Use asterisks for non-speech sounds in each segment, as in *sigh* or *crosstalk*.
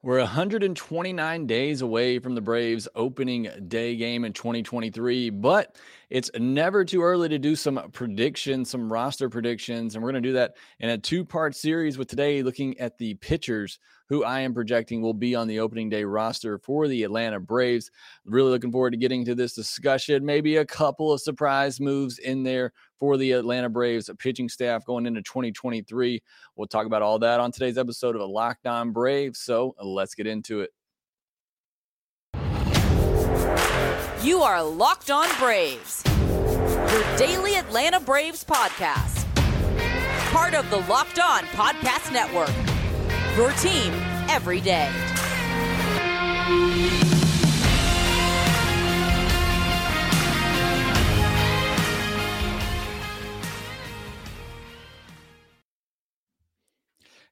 We're 129 days away from the Braves opening day game in 2023, but it's never too early to do some predictions, some roster predictions. And we're going to do that in a two part series with today looking at the pitchers who I am projecting will be on the opening day roster for the Atlanta Braves. Really looking forward to getting to this discussion. Maybe a couple of surprise moves in there for the Atlanta Braves pitching staff going into 2023. We'll talk about all that on today's episode of Locked On Braves. So let's get into it. You are Locked On Braves, your daily Atlanta Braves podcast. Part of the Locked On Podcast Network. Your team every day.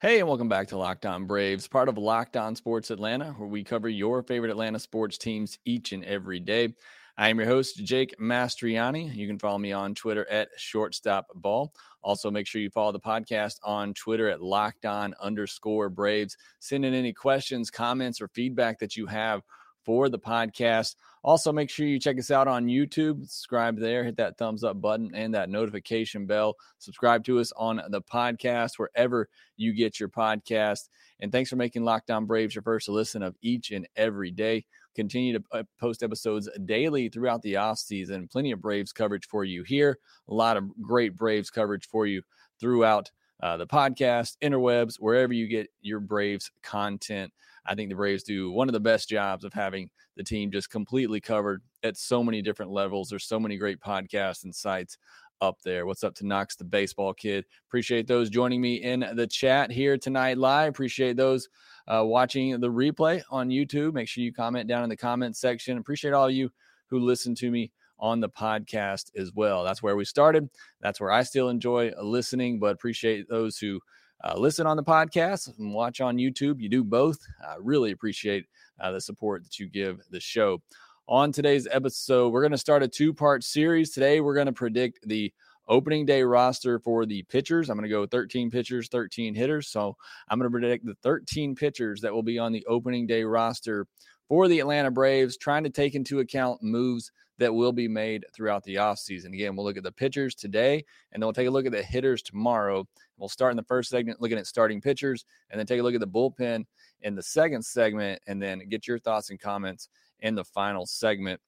Hey, and welcome back to Locked On Braves, part of Locked On Sports Atlanta, where we cover your favorite Atlanta sports teams each and every day. I am your host, Jake Mastriani. You can follow me on Twitter at shortstopball. Also, make sure you follow the podcast on Twitter at locked on underscore Braves. Send in any questions, comments, or feedback that you have for the podcast. Also, make sure you check us out on YouTube. Subscribe there, hit that thumbs up button and that notification bell. Subscribe to us on the podcast wherever you get your podcast. And thanks for making Locked On Braves your first listen of each and every day continue to uh, post episodes daily throughout the off season. Plenty of Braves coverage for you here. A lot of great Braves coverage for you throughout uh, the podcast, interwebs, wherever you get your Braves content. I think the Braves do one of the best jobs of having the team just completely covered at so many different levels. There's so many great podcasts and sites up there. What's up to Knox, the baseball kid? Appreciate those joining me in the chat here tonight live. Appreciate those uh, watching the replay on YouTube. Make sure you comment down in the comment section. Appreciate all you who listen to me on the podcast as well. That's where we started. That's where I still enjoy listening, but appreciate those who uh, listen on the podcast and watch on YouTube. You do both. I really appreciate uh, the support that you give the show. On today's episode, we're going to start a two part series. Today, we're going to predict the opening day roster for the pitchers. I'm going to go 13 pitchers, 13 hitters. So I'm going to predict the 13 pitchers that will be on the opening day roster for the Atlanta Braves, trying to take into account moves that will be made throughout the offseason. Again, we'll look at the pitchers today, and then we'll take a look at the hitters tomorrow. We'll start in the first segment looking at starting pitchers, and then take a look at the bullpen in the second segment, and then get your thoughts and comments in the final segment.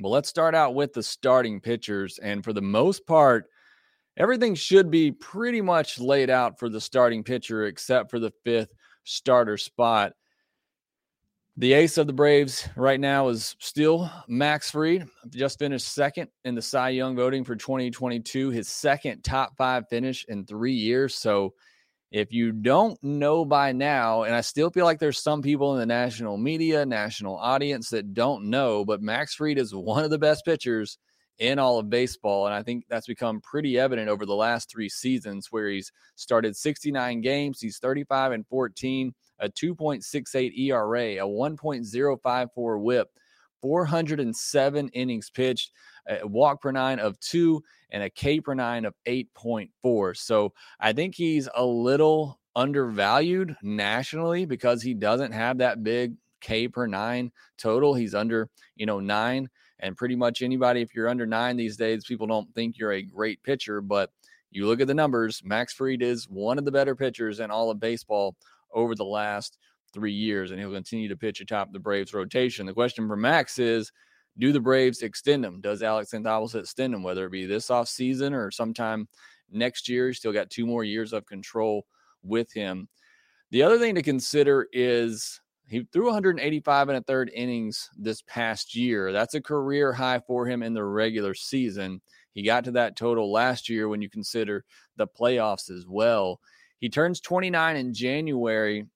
Well, let's start out with the starting pitchers. And for the most part, everything should be pretty much laid out for the starting pitcher, except for the fifth starter spot. The ace of the Braves right now is still Max Fried. Just finished second in the Cy Young voting for 2022, his second top five finish in three years. So if you don't know by now, and I still feel like there's some people in the national media, national audience that don't know, but Max Fried is one of the best pitchers in all of baseball. And I think that's become pretty evident over the last three seasons where he's started 69 games. He's 35 and 14, a 2.68 ERA, a 1.054 whip, 407 innings pitched, a walk per nine of two, and a K per nine of 8.4. So I think he's a little undervalued nationally because he doesn't have that big K per nine total. He's under, you know, nine. And pretty much anybody, if you're under nine these days, people don't think you're a great pitcher. But you look at the numbers, Max Fried is one of the better pitchers in all of baseball over the last three years, and he'll continue to pitch atop the Braves rotation. The question for Max is do the Braves extend him? Does Alex Anthopoulos extend him, whether it be this off season or sometime next year? He's still got two more years of control with him. The other thing to consider is he threw 185 and a third innings this past year. That's a career high for him in the regular season. He got to that total last year when you consider the playoffs as well. He turns 29 in January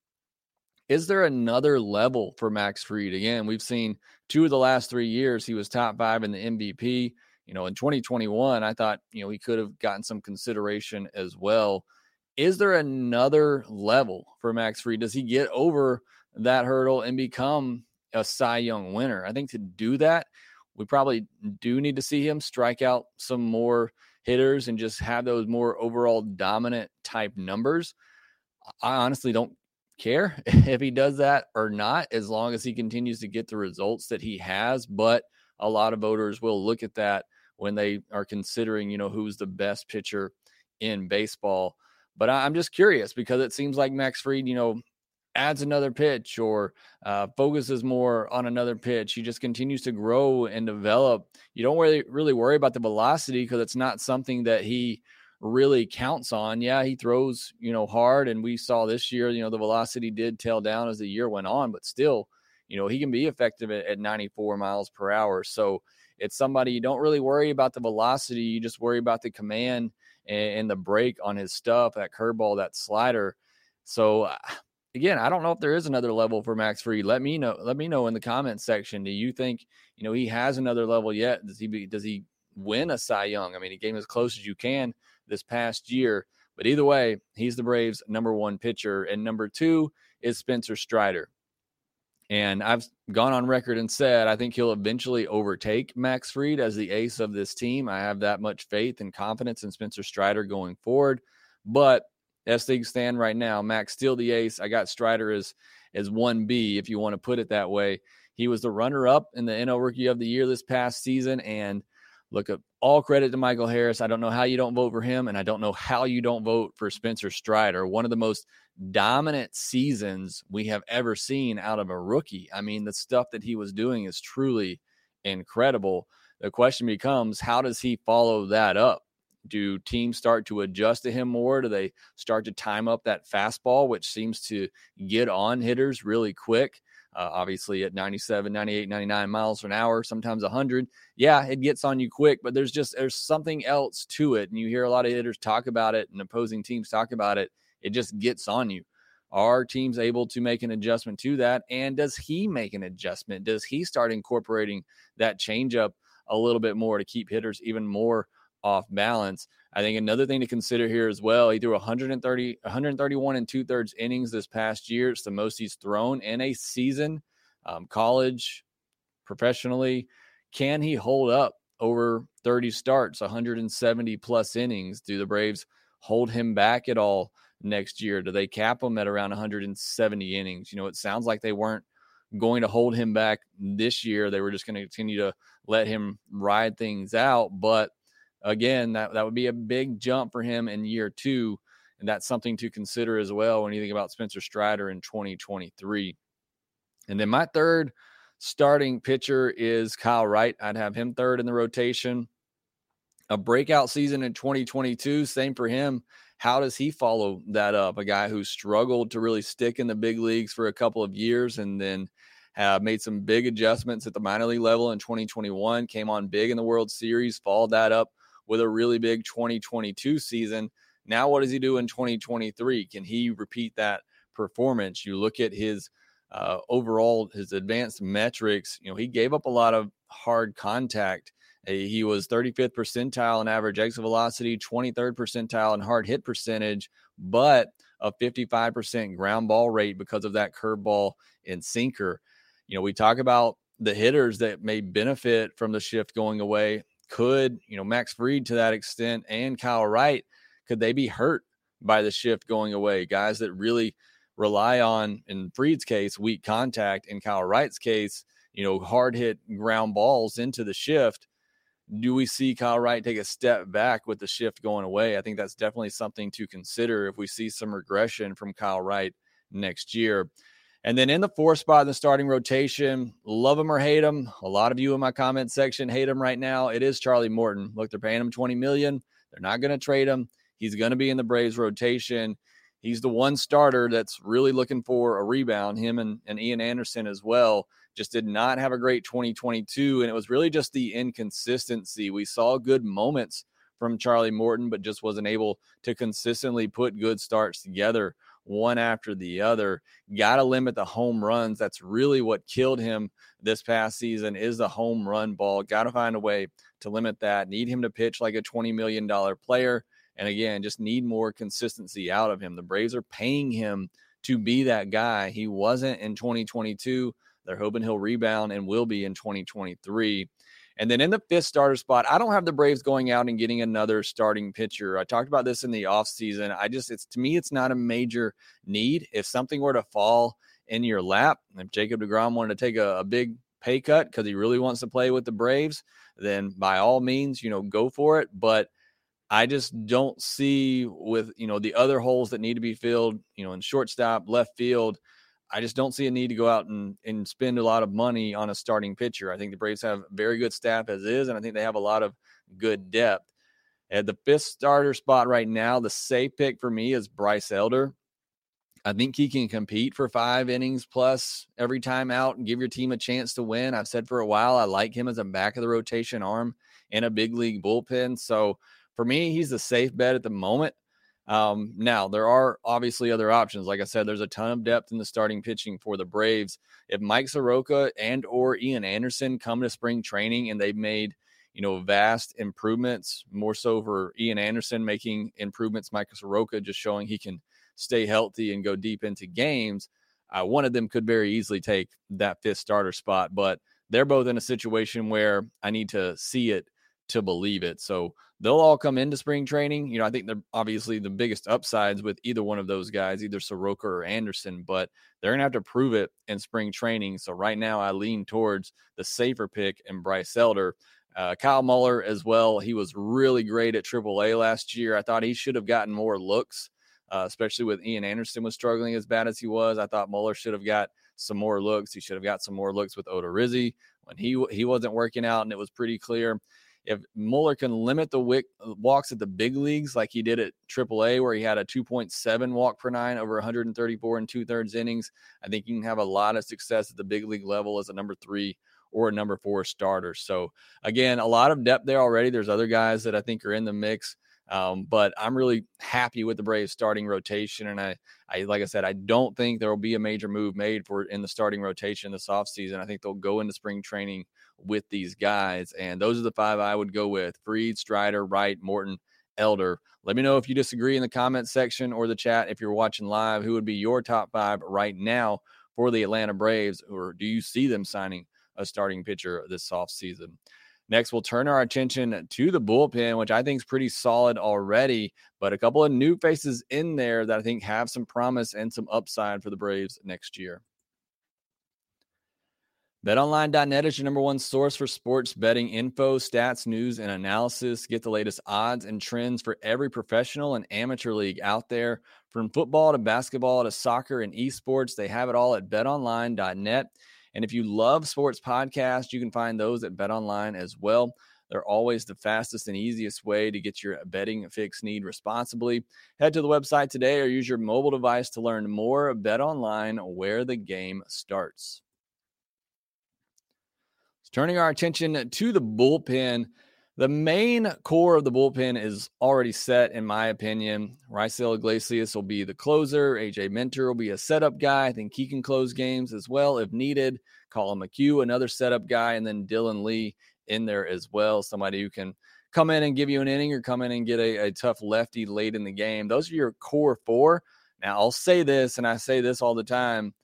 is there another level for Max Fried? Again, we've seen two of the last three years he was top five in the MVP. You know, in 2021, I thought, you know, he could have gotten some consideration as well. Is there another level for Max Fried? Does he get over that hurdle and become a Cy Young winner? I think to do that, we probably do need to see him strike out some more hitters and just have those more overall dominant type numbers. I honestly don't care *laughs* if he does that or not, as long as he continues to get the results that he has. But a lot of voters will look at that when they are considering, you know, who's the best pitcher in baseball. But I'm just curious because it seems like Max Fried, you know, adds another pitch or uh, focuses more on another pitch. He just continues to grow and develop. You don't really really worry about the velocity because it's not something that he really counts on. Yeah, he throws you know hard, and we saw this year you know the velocity did tail down as the year went on, but still you know he can be effective at, at 94 miles per hour. So it's somebody you don't really worry about the velocity. You just worry about the command and, and the break on his stuff, that curveball, that slider. So again, I don't know if there is another level for Max Fried. Let me know. Let me know in the comments section. Do you think you know he has another level yet? Does he be, does he win a Cy Young? I mean, he came as close as you can this past year. But either way, he's the Braves' number one pitcher, and number two is Spencer Strider. And I've gone on record and said I think he'll eventually overtake Max Fried as the ace of this team. I have that much faith and confidence in Spencer Strider going forward. But as things stand right now, Max still the ace. I got Strider as as one B, if you want to put it that way. He was the runner up in the NL Rookie of the Year this past season, and look up all credit to Michael Harris. I don't know how you don't vote for him, and I don't know how you don't vote for Spencer Strider. One of the most dominant seasons we have ever seen out of a rookie. I mean, the stuff that he was doing is truly incredible. The question becomes, how does he follow that up? Do teams start to adjust to him more? Do they start to time up that fastball, which seems to get on hitters really quick? Uh, obviously, at 97, 98, 99 miles an hour, sometimes 100. Yeah, it gets on you quick, but there's just there's something else to it. And you hear a lot of hitters talk about it and opposing teams talk about it. It just gets on you. Are teams able to make an adjustment to that? And does he make an adjustment? Does he start incorporating that changeup a little bit more to keep hitters even more off balance. I think another thing to consider here as well, he threw 130, 131 and two thirds innings this past year. It's the most he's thrown in a season, um, college, professionally. Can he hold up over 30 starts, 170 plus innings? Do the Braves hold him back at all next year? Do they cap him at around 170 innings? You know, it sounds like they weren't going to hold him back this year. They were just going to continue to let him ride things out. But again, that, that would be a big jump for him in year two. And that's something to consider as well when you think about Spencer Strider in 2023. And then my third starting pitcher is Kyle Wright. I'd have him third in the rotation. A breakout season in 2022, same for him. How does he follow that up? A guy who struggled to really stick in the big leagues for a couple of years and then have made some big adjustments at the minor league level in 2021, came on big in the World Series, followed that up with a really big 2022 season. Now, what does he do in 2023? Can he repeat that performance? You look at his uh, overall, his advanced metrics. You know, he gave up a lot of hard contact. He was 35th percentile in average exit velocity, 23rd percentile in hard hit percentage, but a 55% ground ball rate because of that curveball and sinker. You know, we talk about the hitters that may benefit from the shift going away could, you know, Max Fried to that extent and Kyle Wright, could they be hurt by the shift going away? Guys that really rely on, in Fried's case, weak contact, in Kyle Wright's case, you know, hard hit ground balls into the shift. Do we see Kyle Wright take a step back with the shift going away? I think that's definitely something to consider if we see some regression from Kyle Wright next year. And then in the fourth spot in the starting rotation, love him or hate him. A lot of you in my comment section hate him right now. It is Charlie Morton. Look, they're paying him 20 million. They're not going to trade him. He's going to be in the Braves rotation. He's the one starter that's really looking for a rebound. Him and, and Ian Anderson as well. Just did not have a great 2022. And it was really just the inconsistency. We saw good moments from Charlie Morton, but just wasn't able to consistently put good starts together one after the other. Got to limit the home runs. That's really what killed him this past season is the home run ball. Got to find a way to limit that. Need him to pitch like a $20 million player. And again, just need more consistency out of him. The Braves are paying him to be that guy. He wasn't in 2022. They're hoping he'll rebound and will be in 2023. And then in the fifth starter spot, I don't have the Braves going out and getting another starting pitcher. I talked about this in the offseason. I just, it's to me, it's not a major need. If something were to fall in your lap, if Jacob DeGrom wanted to take a, a big pay cut because he really wants to play with the Braves, then by all means, you know, go for it. But I just don't see with, you know, the other holes that need to be filled, you know, in shortstop, left field. I just don't see a need to go out and, and spend a lot of money on a starting pitcher. I think the Braves have very good staff as is, and I think they have a lot of good depth. At the fifth starter spot right now, the safe pick for me is Bryce Elder. I think he can compete for five innings plus every time out and give your team a chance to win. I've said for a while I like him as a back of the rotation arm in a big league bullpen. So for me, he's the safe bet at the moment. Um, now there are obviously other options. Like I said, there's a ton of depth in the starting pitching for the Braves. If Mike Soroka and or Ian Anderson come to spring training and they've made you know vast improvements, more so for Ian Anderson making improvements, Mike Soroka just showing he can stay healthy and go deep into games, uh, one of them could very easily take that fifth starter spot. But they're both in a situation where I need to see it to believe it. So they'll all come into spring training. You know, I think they're obviously the biggest upsides with either one of those guys, either Soroka or Anderson, but they're going to have to prove it in spring training. So right now I lean towards the safer pick and Bryce Elder. Uh, Kyle Muller as well. He was really great at AAA last year. I thought he should have gotten more looks uh, especially with Ian Anderson was struggling as bad as he was. I thought Muller should have got some more looks. He should have got some more looks with Odorizzi when he he wasn't working out, and it was pretty clear. If Muller can limit the wick, uh, walks at the big leagues like he did at AAA, where he had a 2.7 walk per nine over 134 and two thirds innings, I think he can have a lot of success at the big league level as a number three or a number four starter. So again, a lot of depth there already. There's other guys that I think are in the mix. Um, but I'm really happy with the Braves starting rotation. And I, I, like I said, I don't think there will be a major move made for in the starting rotation this offseason. I think they'll go into spring training with these guys. And those are the five I would go with Fried, Strider, Wright, Morton, Elder. Let me know if you disagree in the comment section or the chat. If you're watching live, who would be your top five right now for the Atlanta Braves? Or do you see them signing a starting pitcher this off season? Next, we'll turn our attention to the bullpen, which I think is pretty solid already, but a couple of new faces in there that I think have some promise and some upside for the Braves next year. BetOnline.net is your number one source for sports betting info, stats, news, and analysis. Get the latest odds and trends for every professional and amateur league out there. From football to basketball to soccer and esports, they have it all at betonline.net. And if you love sports podcasts, you can find those at betonline as well. They're always the fastest and easiest way to get your betting fix need responsibly. Head to the website today or use your mobile device to learn more. Bet Online, where the game starts. Turning our attention to the bullpen, the main core of the bullpen is already set, in my opinion. Raisel Iglesias will be the closer. AJ Minter will be a setup guy. I think he can close games as well if needed. Collin McHugh, another setup guy, and then Dylan Lee in there as well. Somebody who can come in and give you an inning or come in and get a, a tough lefty late in the game. Those are your core four. Now, I'll say this, and I say this all the time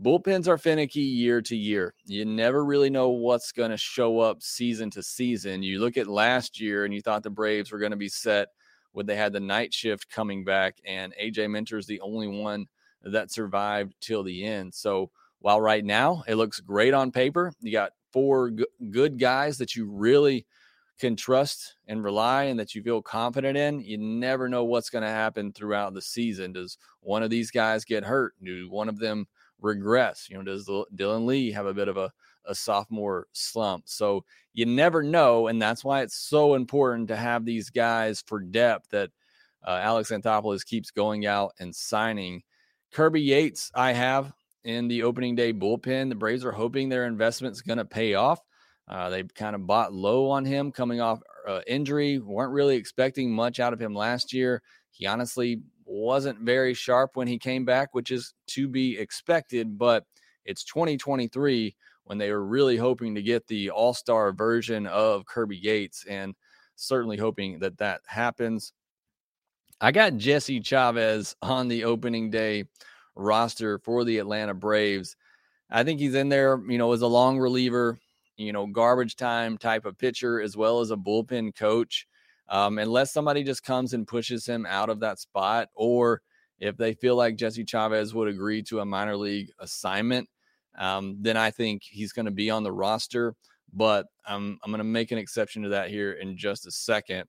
bullpens are finicky year to year. You never really know what's going to show up season to season. You look at last year and you thought the Braves were going to be set when they had the night shift coming back, and AJ Minter is the only one that survived till the end. So while right now it looks great on paper, you got four g- good guys that you really can trust and rely and that you feel confident in, you never know what's going to happen throughout the season. Does one of these guys get hurt? Do one of them regress? You know, does Dylan Lee have a bit of a, a sophomore slump? So you never know. And that's why it's so important to have these guys for depth that uh, Alex Anthopoulos keeps going out and signing. Kirby Yates, I have in the opening day bullpen. The Braves are hoping their investment's going to pay off. Uh, they kind of bought low on him coming off uh, injury, weren't really expecting much out of him last year. He honestly wasn't very sharp when he came back, which is to be expected, but it's 2023 when they were really hoping to get the all star version of Kirby Yates and certainly hoping that that happens. I got Jesse Chavez on the opening day roster for the Atlanta Braves. I think he's in there, you know, as a long reliever. you know, garbage time type of pitcher as well as a bullpen coach. Um, unless somebody just comes and pushes him out of that spot, or if they feel like Jesse Chavez would agree to a minor league assignment, um, then I think he's going to be on the roster. But I'm, I'm going to make an exception to that here in just a second.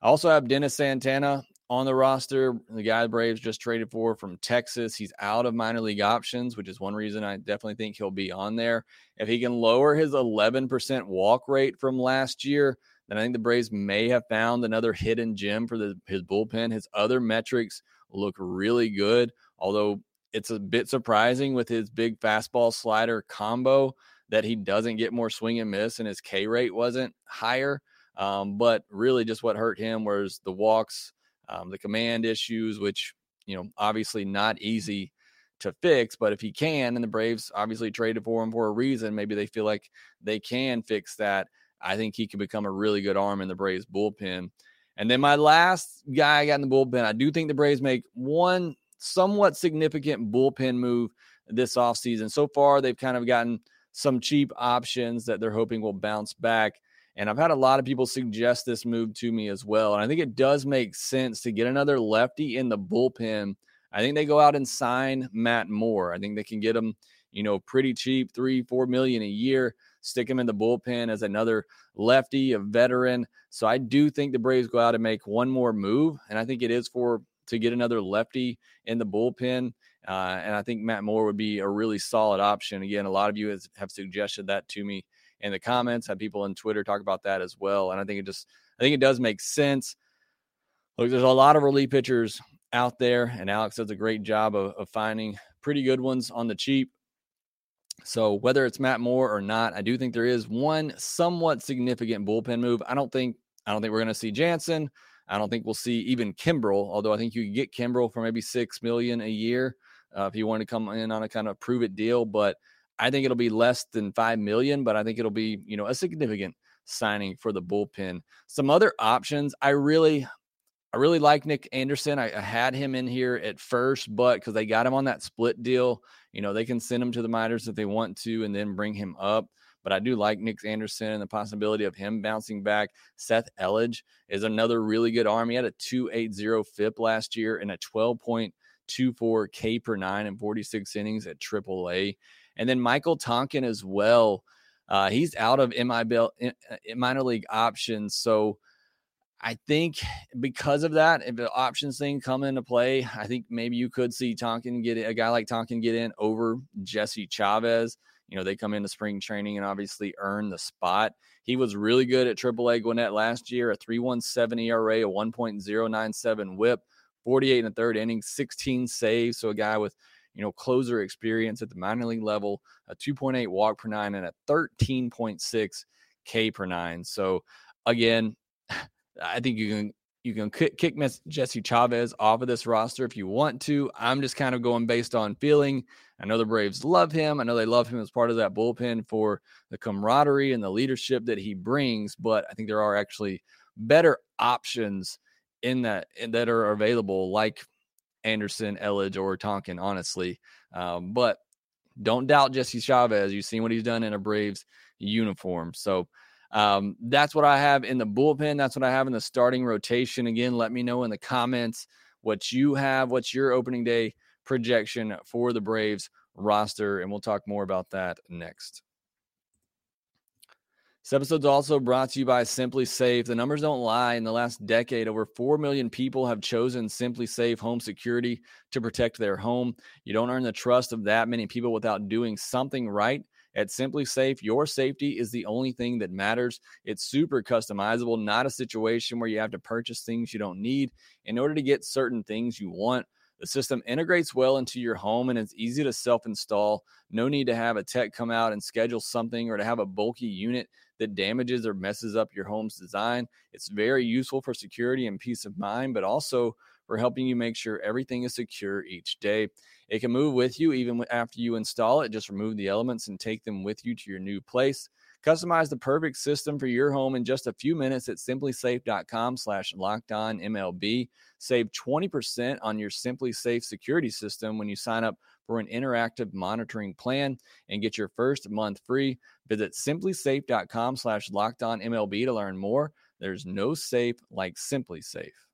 I also have Dennis Santana on the roster. The guy the Braves just traded for from Texas. He's out of minor league options, which is one reason I definitely think he'll be on there. If he can lower his 11% walk rate from last year, then I think the Braves may have found another hidden gem for the, his bullpen. His other metrics look really good, although it's a bit surprising with his big fastball slider combo that he doesn't get more swing and miss and his K rate wasn't higher. Um, but really, just what hurt him was the walks, um, the command issues, which, you know, obviously not easy to fix. But if he can, and the Braves obviously traded for him for a reason, maybe they feel like they can fix that. I think he can become a really good arm in the Braves bullpen. And then my last guy I got in the bullpen, I do think the Braves make one somewhat significant bullpen move this offseason. So far, they've kind of gotten some cheap options that they're hoping will bounce back. And I've had a lot of people suggest this move to me as well. And I think it does make sense to get another lefty in the bullpen. I think they go out and sign Matt Moore. I think they can get him, you know, pretty cheap, three, four million a year, stick him in the bullpen as another lefty, a veteran. So I do think the Braves go out and make one more move. And I think it is for to get another lefty in the bullpen. Uh, and I think Matt Moore would be a really solid option. Again, a lot of you has, have suggested that to me in the comments. Had people on Twitter talk about that as well. And I think it just, I think it does make sense. Look, there's a lot of relief pitchers out there, and Alex does a great job of, of finding pretty good ones on the cheap. So whether it's Matt Moore or not, I do think there is one somewhat significant bullpen move. I don't think I don't think we're going to see Jansen. I don't think we'll see even Kimbrel, although I think you could get Kimbrel for maybe six million a year uh, if you want to come in on a kind of prove it deal. But I think it'll be less than five million, but I think it'll be you know a significant signing for the bullpen. Some other options, I really, I really like Nick Anderson. I, I had him in here at first, but because they got him on that split deal, you know they can send him to the minors if they want to, and then bring him up. But I do like Nick Anderson and the possibility of him bouncing back. Seth Elledge is another really good arm. He had a 2.80 FIP last year and a 12.24 K per nine in 46 innings at AAA. And then Michael Tonkin as well. Uh, he's out of MIBL, uh, minor league options. So I think because of that, if the options thing come into play, I think maybe you could see Tonkin get a guy like Tonkin get in over Jesse Chavez. You know, they come into spring training and obviously earn the spot. He was really good at AAA Gwinnett last year, a 3.17 ERA, a 1.097 whip, 48 in the third inning, 16 saves. So a guy with you know, closer experience at the minor league level, a 2.8 walk per nine, and a 13.6 K per nine. So again, I think you can you can kick, kick Jesse Chavez off of this roster if you want to. I'm just kind of going based on feeling. I know the Braves love him. I know they love him as part of that bullpen for the camaraderie and the leadership that he brings. But I think there are actually better options in that that are available, like Anderson, Elledge, or Tonkin, honestly. Um, but don't doubt Jesse Chavez. You've seen what he's done in a Braves uniform. So um, that's what I have in the bullpen. That's what I have in the starting rotation. Again, let me know in the comments what you have. What's your opening day projection for the Braves roster? And we'll talk more about that next. This episode is also brought to you by SimpliSafe. The numbers don't lie. In the last decade, over 4 million people have chosen SimpliSafe home security to protect their home. You don't earn the trust of that many people without doing something right. At SimpliSafe, your safety is the only thing that matters. It's super customizable, not a situation where you have to purchase things you don't need in order to get certain things you want. The system integrates well into your home and it's easy to self install. No need to have a tech come out and schedule something or to have a bulky unit that damages or messes up your home's design. It's very useful for security and peace of mind, but also for helping you make sure everything is secure each day. It can move with you even after you install it. Just remove the elements and take them with you to your new place. Customize the perfect system for your home in just a few minutes at simplisafe.com slash MLB. Save 20% on your SimpliSafe security system when you sign up for an interactive monitoring plan and get your first month free. Visit simplisafe.com slash MLB to learn more. There's no safe like SimpliSafe.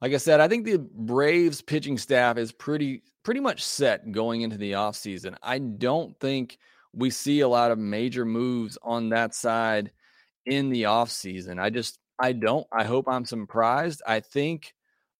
Like I said, I think the Braves pitching staff is pretty pretty much set going into the offseason. I don't think we see a lot of major moves on that side in the offseason. I just I don't. I hope I'm surprised. I think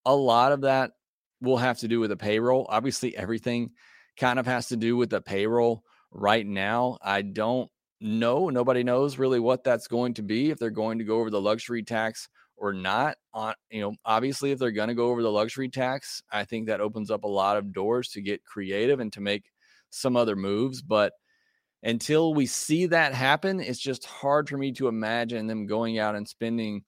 a lot of that will have to do with the payroll. Obviously, everything kind of has to do with the payroll right now. I don't know. Nobody knows really what that's going to be if they're going to go over the luxury tax or not. On you know, obviously, if they're going to go over the luxury tax, I think that opens up a lot of doors to get creative and to make some other moves. But until we see that happen, it's just hard for me to imagine them going out and spending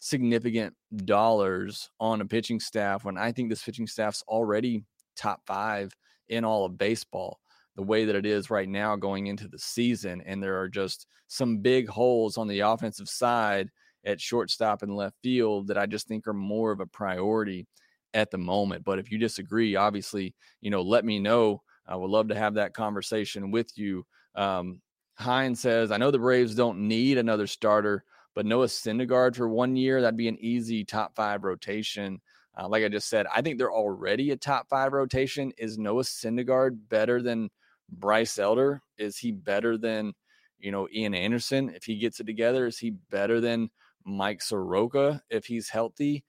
significant dollars on a pitching staff when I think this pitching staff's already top five in all of baseball, the way that it is right now going into the season. And there are just some big holes on the offensive side at shortstop and left field that I just think are more of a priority at the moment. But if you disagree, obviously, you know, let me know. I would love to have that conversation with you um, Hines says, I know the Braves don't need another starter, but Noah Syndergaard for one year, that'd be an easy top five rotation. Uh, like I just said, I think they're already a top five rotation. Is Noah Syndergaard better than Bryce Elder? Is he better than, you know, Ian Anderson if he gets it together? Is he better than Mike Soroka if he's healthy?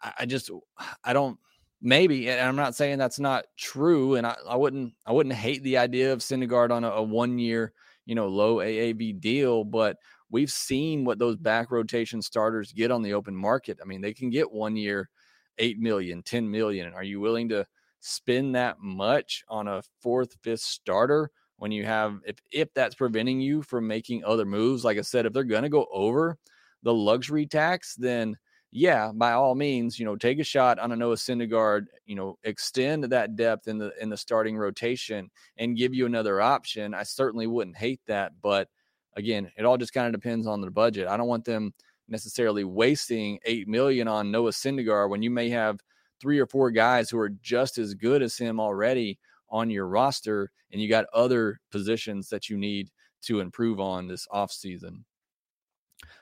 I, I just, I don't, maybe and i'm not saying that's not true and i, I wouldn't i wouldn't hate the idea of syndergaard on a, a one year you know low aav deal but we've seen what those back rotation starters get on the open market i mean they can get one year 8 million 10 million are you willing to spend that much on a fourth fifth starter when you have if if that's preventing you from making other moves like i said if they're to go over the luxury tax then yeah, by all means, you know, take a shot on a Noah Syndergaard, you know, extend that depth in the in the starting rotation and give you another option. I certainly wouldn't hate that, but again, it all just kind of depends on the budget. I don't want them necessarily wasting eight million on Noah Syndergaard when you may have three or four guys who are just as good as him already on your roster, and you got other positions that you need to improve on this offseason.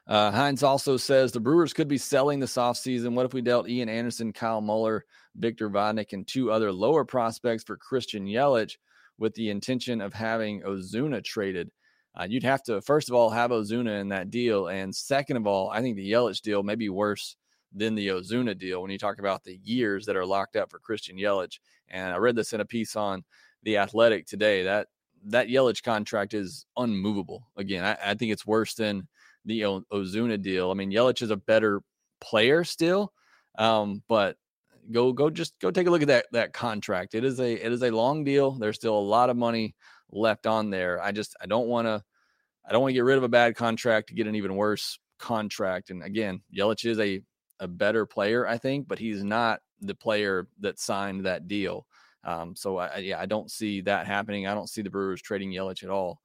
Uh, Hines also says the Brewers could be selling this offseason. What if we dealt Ian Anderson, Kyle Muller, Victor Vodnik, and two other lower prospects for Christian Yelich with the intention of having Ozuna traded? Uh, you'd have to, first of all, have Ozuna in that deal. And second of all, I think the Yelich deal may be worse than the Ozuna deal when you talk about the years that are locked up for Christian Yelich. And I read this in a piece on The Athletic today. That that Yelich contract is unmovable. Again, I, I think it's worse than the Ozuna deal. I mean, Yelich is a better player still, um, but go go just go take a look at that that contract. It is a it is a long deal. There's still a lot of money left on there. I just I don't want to I don't want to get rid of a bad contract to get an even worse contract. And again, Yelich is a a better player, I think, but he's not the player that signed that deal. Um, so I, yeah, I don't see that happening. I don't see the Brewers trading Yelich at all.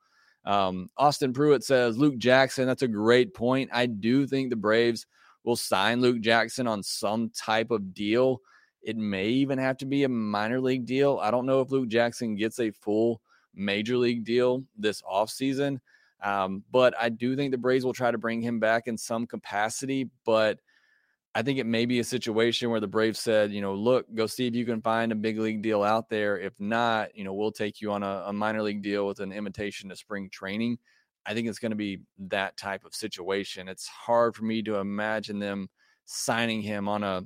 Um, Austin Pruitt says Luke Jackson. That's a great point. I do think the Braves will sign Luke Jackson on some type of deal. It may even have to be a minor league deal. I don't know if Luke Jackson gets a full major league deal this offseason. Um, but I do think the Braves will try to bring him back in some capacity. But I think it may be a situation where the Braves said, you know, look, go see if you can find a big league deal out there. If not, you know, we'll take you on a, a minor league deal with an invitation to spring training. I think it's going to be that type of situation. It's hard for me to imagine them signing him on a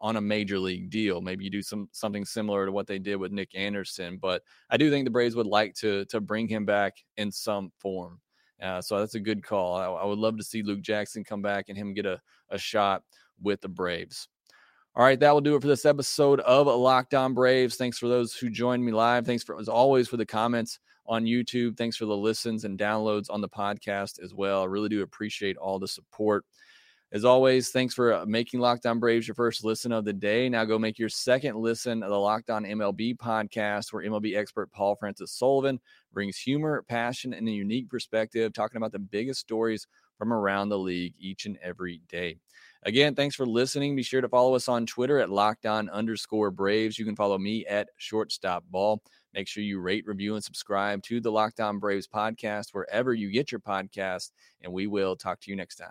on a major league deal. Maybe you do some something similar to what they did with Nick Anderson, but I do think the Braves would like to to bring him back in some form. Uh, so that's a good call. I, I, would love to see Luke Jackson come back and him get a, a shot with the Braves. All right, that will do it for this episode of Locked On Braves. Thanks for those who joined me live. Thanks for as always for the comments on YouTube. Thanks for the listens and downloads on the podcast as well. I really do appreciate all the support. As always, thanks for uh, making Locked On Braves your first listen of the day. Now go make your second listen of the Locked On MLB podcast, where MLB expert Paul Francis Sullivan brings humor, passion, and a unique perspective, talking about the biggest stories from around the league each and every day. Again, thanks for listening. Be sure to follow us on Twitter at lockdown underscore Braves. You can follow me at shortstop ball. Make sure you rate, review, and subscribe to the Locked On Braves podcast wherever you get your podcast. And we will talk to you next time.